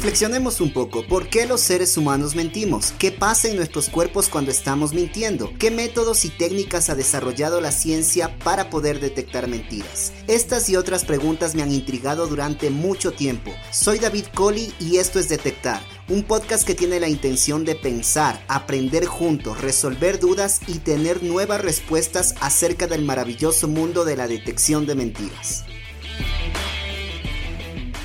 Reflexionemos un poco, ¿por qué los seres humanos mentimos? ¿Qué pasa en nuestros cuerpos cuando estamos mintiendo? ¿Qué métodos y técnicas ha desarrollado la ciencia para poder detectar mentiras? Estas y otras preguntas me han intrigado durante mucho tiempo. Soy David Coley y esto es Detectar, un podcast que tiene la intención de pensar, aprender juntos, resolver dudas y tener nuevas respuestas acerca del maravilloso mundo de la detección de mentiras.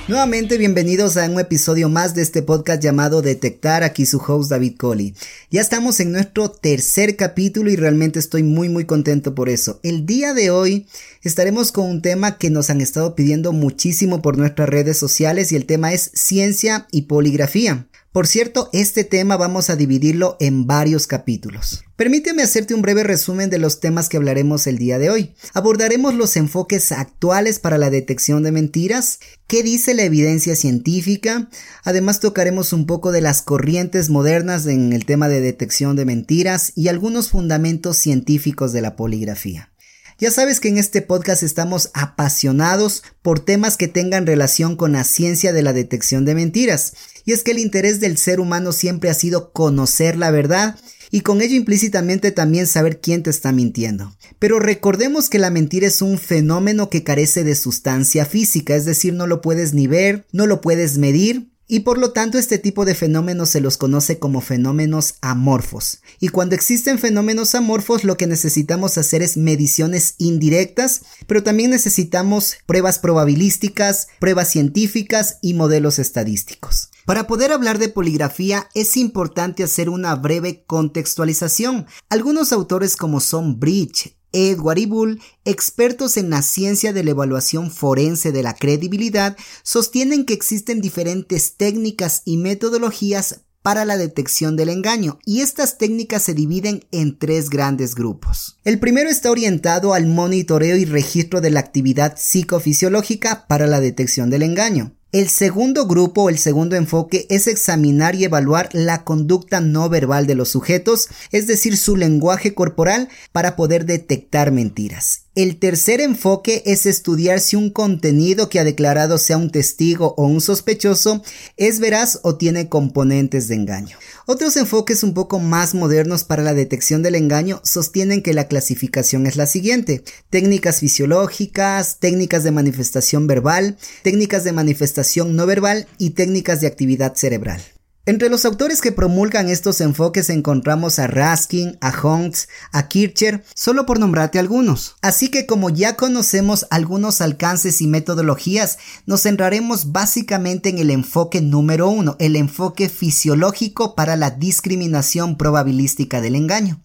Nuevamente bienvenidos a un episodio más de este podcast llamado Detectar, aquí su host David Coley. Ya estamos en nuestro tercer capítulo y realmente estoy muy muy contento por eso. El día de hoy estaremos con un tema que nos han estado pidiendo muchísimo por nuestras redes sociales y el tema es ciencia y poligrafía. Por cierto, este tema vamos a dividirlo en varios capítulos. Permíteme hacerte un breve resumen de los temas que hablaremos el día de hoy. Abordaremos los enfoques actuales para la detección de mentiras, qué dice la evidencia científica, además tocaremos un poco de las corrientes modernas en el tema de detección de mentiras y algunos fundamentos científicos de la poligrafía. Ya sabes que en este podcast estamos apasionados por temas que tengan relación con la ciencia de la detección de mentiras. Y es que el interés del ser humano siempre ha sido conocer la verdad y con ello implícitamente también saber quién te está mintiendo. Pero recordemos que la mentira es un fenómeno que carece de sustancia física, es decir, no lo puedes ni ver, no lo puedes medir, y por lo tanto este tipo de fenómenos se los conoce como fenómenos amorfos. Y cuando existen fenómenos amorfos lo que necesitamos hacer es mediciones indirectas, pero también necesitamos pruebas probabilísticas, pruebas científicas y modelos estadísticos. Para poder hablar de poligrafía es importante hacer una breve contextualización. Algunos autores como son Bridge, Edward y Bull, expertos en la ciencia de la evaluación forense de la credibilidad, sostienen que existen diferentes técnicas y metodologías para la detección del engaño y estas técnicas se dividen en tres grandes grupos. El primero está orientado al monitoreo y registro de la actividad psicofisiológica para la detección del engaño. El segundo grupo el segundo enfoque es examinar y evaluar la conducta no verbal de los sujetos, es decir, su lenguaje corporal para poder detectar mentiras. El tercer enfoque es estudiar si un contenido que ha declarado sea un testigo o un sospechoso es veraz o tiene componentes de engaño. Otros enfoques un poco más modernos para la detección del engaño sostienen que la clasificación es la siguiente. Técnicas fisiológicas, técnicas de manifestación verbal, técnicas de manifestación no verbal y técnicas de actividad cerebral. Entre los autores que promulgan estos enfoques encontramos a Raskin, a Hunts, a Kircher, solo por nombrarte algunos. Así que como ya conocemos algunos alcances y metodologías, nos centraremos básicamente en el enfoque número uno, el enfoque fisiológico para la discriminación probabilística del engaño.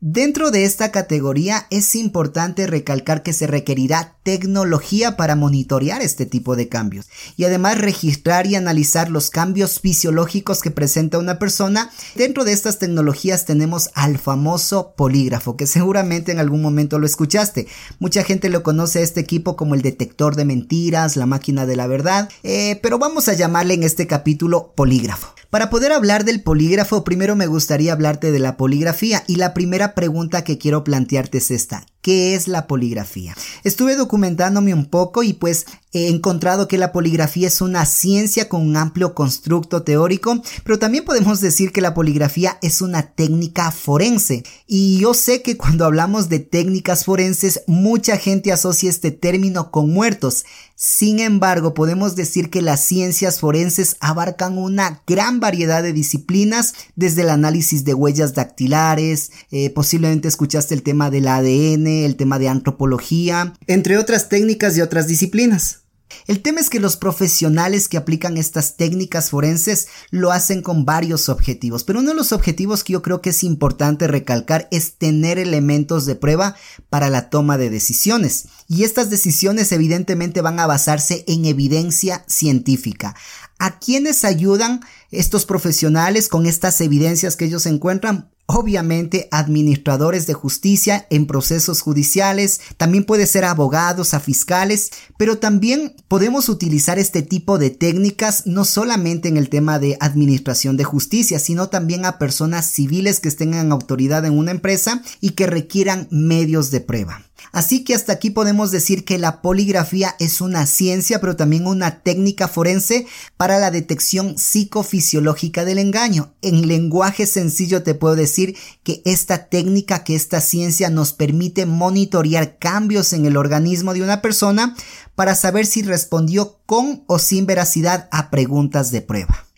Dentro de esta categoría es importante recalcar que se requerirá tecnología para monitorear este tipo de cambios y además registrar y analizar los cambios fisiológicos que presenta una persona. Dentro de estas tecnologías tenemos al famoso polígrafo que seguramente en algún momento lo escuchaste. Mucha gente lo conoce a este equipo como el detector de mentiras, la máquina de la verdad, eh, pero vamos a llamarle en este capítulo polígrafo. Para poder hablar del polígrafo, primero me gustaría hablarte de la poligrafía y la primera pregunta que quiero plantearte es esta. ¿Qué es la poligrafía? Estuve documentándome un poco y pues he encontrado que la poligrafía es una ciencia con un amplio constructo teórico, pero también podemos decir que la poligrafía es una técnica forense. Y yo sé que cuando hablamos de técnicas forenses, mucha gente asocia este término con muertos. Sin embargo, podemos decir que las ciencias forenses abarcan una gran variedad de disciplinas, desde el análisis de huellas dactilares, eh, posiblemente escuchaste el tema del ADN, el tema de antropología, entre otras técnicas y otras disciplinas. El tema es que los profesionales que aplican estas técnicas forenses lo hacen con varios objetivos, pero uno de los objetivos que yo creo que es importante recalcar es tener elementos de prueba para la toma de decisiones. Y estas decisiones evidentemente van a basarse en evidencia científica. ¿A quiénes ayudan estos profesionales con estas evidencias que ellos encuentran obviamente administradores de justicia en procesos judiciales, también puede ser abogados, a fiscales, pero también podemos utilizar este tipo de técnicas no solamente en el tema de administración de justicia, sino también a personas civiles que estén en autoridad en una empresa y que requieran medios de prueba. Así que hasta aquí podemos decir que la poligrafía es una ciencia, pero también una técnica forense para la detección psicofisiológica del engaño. En lenguaje sencillo te puedo decir que esta técnica, que esta ciencia nos permite monitorear cambios en el organismo de una persona para saber si respondió con o sin veracidad a preguntas de prueba.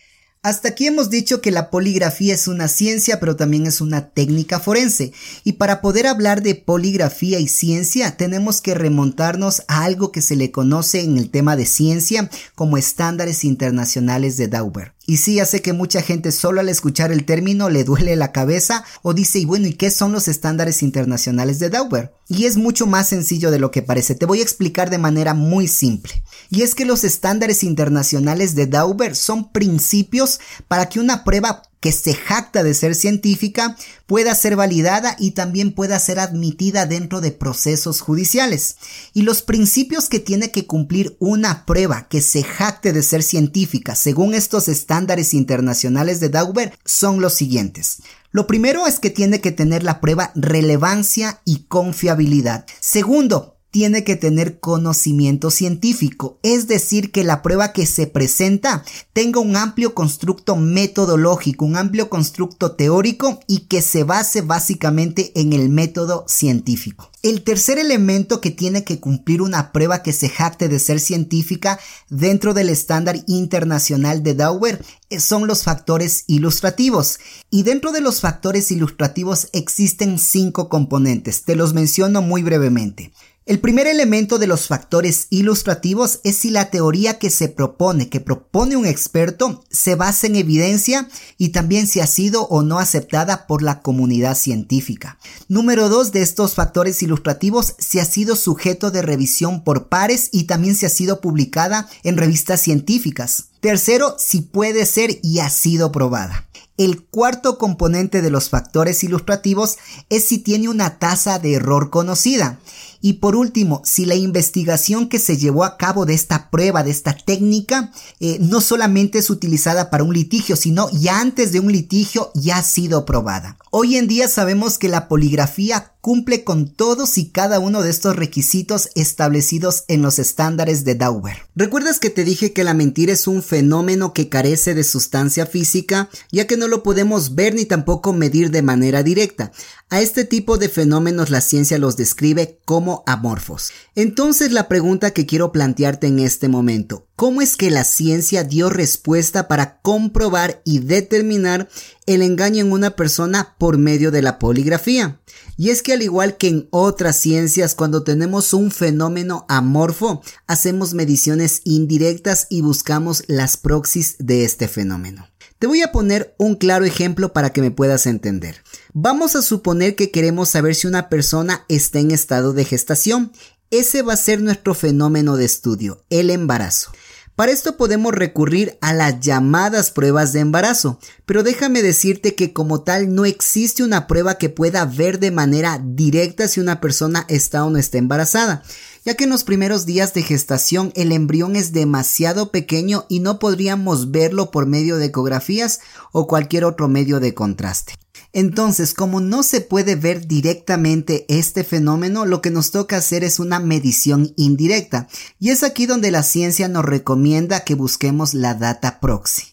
Hasta aquí hemos dicho que la poligrafía es una ciencia, pero también es una técnica forense. Y para poder hablar de poligrafía y ciencia, tenemos que remontarnos a algo que se le conoce en el tema de ciencia como estándares internacionales de Dauber. Y sí, ya sé que mucha gente solo al escuchar el término le duele la cabeza o dice, y bueno, ¿y qué son los estándares internacionales de Dauber? Y es mucho más sencillo de lo que parece. Te voy a explicar de manera muy simple. Y es que los estándares internacionales de Dauber son principios para que una prueba que se jacta de ser científica pueda ser validada y también pueda ser admitida dentro de procesos judiciales. Y los principios que tiene que cumplir una prueba que se jacte de ser científica según estos estándares internacionales de Dauber son los siguientes. Lo primero es que tiene que tener la prueba relevancia y confiabilidad. Segundo, tiene que tener conocimiento científico, es decir, que la prueba que se presenta tenga un amplio constructo metodológico, un amplio constructo teórico y que se base básicamente en el método científico. El tercer elemento que tiene que cumplir una prueba que se jacte de ser científica dentro del estándar internacional de Dauber son los factores ilustrativos. Y dentro de los factores ilustrativos existen cinco componentes. Te los menciono muy brevemente. El primer elemento de los factores ilustrativos es si la teoría que se propone, que propone un experto, se basa en evidencia y también si ha sido o no aceptada por la comunidad científica. Número dos de estos factores ilustrativos, si ha sido sujeto de revisión por pares y también si ha sido publicada en revistas científicas. Tercero, si puede ser y ha sido probada. El cuarto componente de los factores ilustrativos es si tiene una tasa de error conocida. Y por último, si la investigación que se llevó a cabo de esta prueba, de esta técnica, eh, no solamente es utilizada para un litigio, sino ya antes de un litigio ya ha sido probada. Hoy en día sabemos que la poligrafía cumple con todos y cada uno de estos requisitos establecidos en los estándares de Dauber. ¿Recuerdas que te dije que la mentira es un fenómeno que carece de sustancia física, ya que no lo podemos ver ni tampoco medir de manera directa? A este tipo de fenómenos la ciencia los describe como amorfos. Entonces la pregunta que quiero plantearte en este momento, ¿cómo es que la ciencia dio respuesta para comprobar y determinar el engaño en una persona por medio de la poligrafía? Y es que al igual que en otras ciencias, cuando tenemos un fenómeno amorfo, hacemos mediciones indirectas y buscamos las proxies de este fenómeno. Te voy a poner un claro ejemplo para que me puedas entender. Vamos a suponer que queremos saber si una persona está en estado de gestación. Ese va a ser nuestro fenómeno de estudio, el embarazo. Para esto podemos recurrir a las llamadas pruebas de embarazo, pero déjame decirte que como tal no existe una prueba que pueda ver de manera directa si una persona está o no está embarazada ya que en los primeros días de gestación el embrión es demasiado pequeño y no podríamos verlo por medio de ecografías o cualquier otro medio de contraste. Entonces, como no se puede ver directamente este fenómeno, lo que nos toca hacer es una medición indirecta. Y es aquí donde la ciencia nos recomienda que busquemos la data proxy.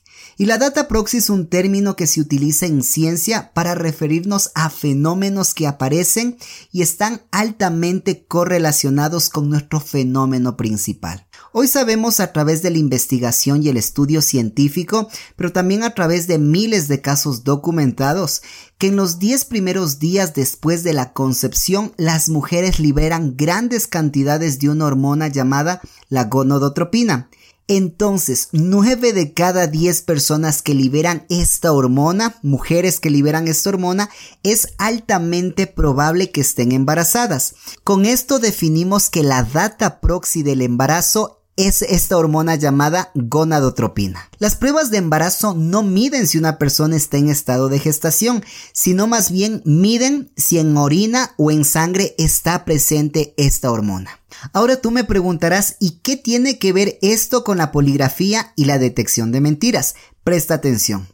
Y la data proxy es un término que se utiliza en ciencia para referirnos a fenómenos que aparecen y están altamente correlacionados con nuestro fenómeno principal. Hoy sabemos a través de la investigación y el estudio científico, pero también a través de miles de casos documentados, que en los 10 primeros días después de la concepción las mujeres liberan grandes cantidades de una hormona llamada la gonadotropina entonces, 9 de cada 10 personas que liberan esta hormona, mujeres que liberan esta hormona, es altamente probable que estén embarazadas. Con esto definimos que la data proxy del embarazo es esta hormona llamada gonadotropina. Las pruebas de embarazo no miden si una persona está en estado de gestación, sino más bien miden si en orina o en sangre está presente esta hormona. Ahora tú me preguntarás, ¿y qué tiene que ver esto con la poligrafía y la detección de mentiras? Presta atención.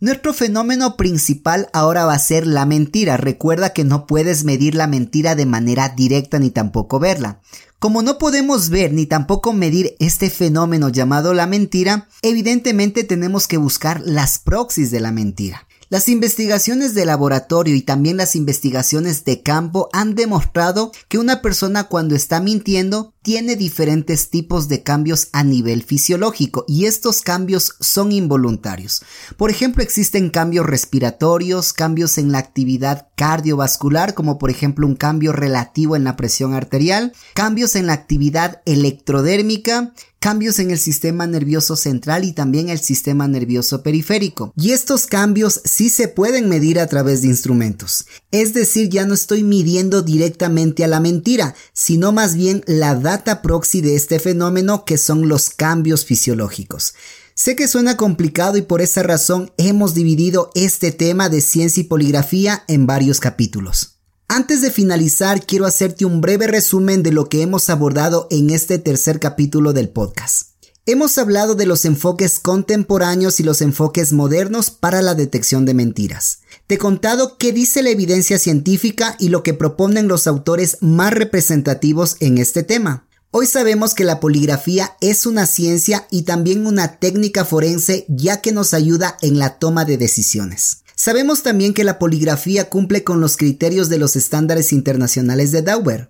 Nuestro fenómeno principal ahora va a ser la mentira. Recuerda que no puedes medir la mentira de manera directa ni tampoco verla. Como no podemos ver ni tampoco medir este fenómeno llamado la mentira, evidentemente tenemos que buscar las proxies de la mentira. Las investigaciones de laboratorio y también las investigaciones de campo han demostrado que una persona cuando está mintiendo tiene diferentes tipos de cambios a nivel fisiológico y estos cambios son involuntarios. Por ejemplo, existen cambios respiratorios, cambios en la actividad cardiovascular, como por ejemplo un cambio relativo en la presión arterial, cambios en la actividad electrodérmica, cambios en el sistema nervioso central y también el sistema nervioso periférico. Y estos cambios sí se pueden medir a través de instrumentos. Es decir, ya no estoy midiendo directamente a la mentira, sino más bien la data proxy de este fenómeno que son los cambios fisiológicos. Sé que suena complicado y por esa razón hemos dividido este tema de ciencia y poligrafía en varios capítulos. Antes de finalizar, quiero hacerte un breve resumen de lo que hemos abordado en este tercer capítulo del podcast. Hemos hablado de los enfoques contemporáneos y los enfoques modernos para la detección de mentiras. Te he contado qué dice la evidencia científica y lo que proponen los autores más representativos en este tema. Hoy sabemos que la poligrafía es una ciencia y también una técnica forense ya que nos ayuda en la toma de decisiones. Sabemos también que la poligrafía cumple con los criterios de los estándares internacionales de Dauber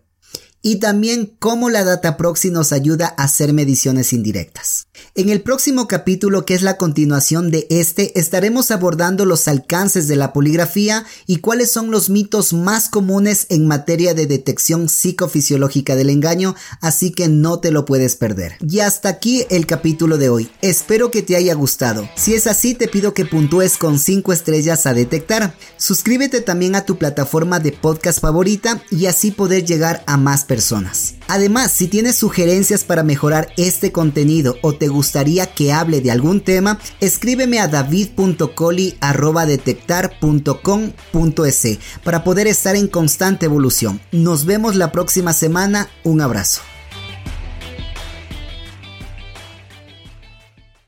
y también cómo la data proxy nos ayuda a hacer mediciones indirectas. En el próximo capítulo, que es la continuación de este, estaremos abordando los alcances de la poligrafía y cuáles son los mitos más comunes en materia de detección psicofisiológica del engaño, así que no te lo puedes perder. Y hasta aquí el capítulo de hoy. Espero que te haya gustado. Si es así, te pido que puntúes con 5 estrellas a detectar. Suscríbete también a tu plataforma de podcast favorita y así poder llegar a más personas. Además, si tienes sugerencias para mejorar este contenido o te gustaría que hable de algún tema, escríbeme a david.coli.detectar.com.es para poder estar en constante evolución. Nos vemos la próxima semana. Un abrazo.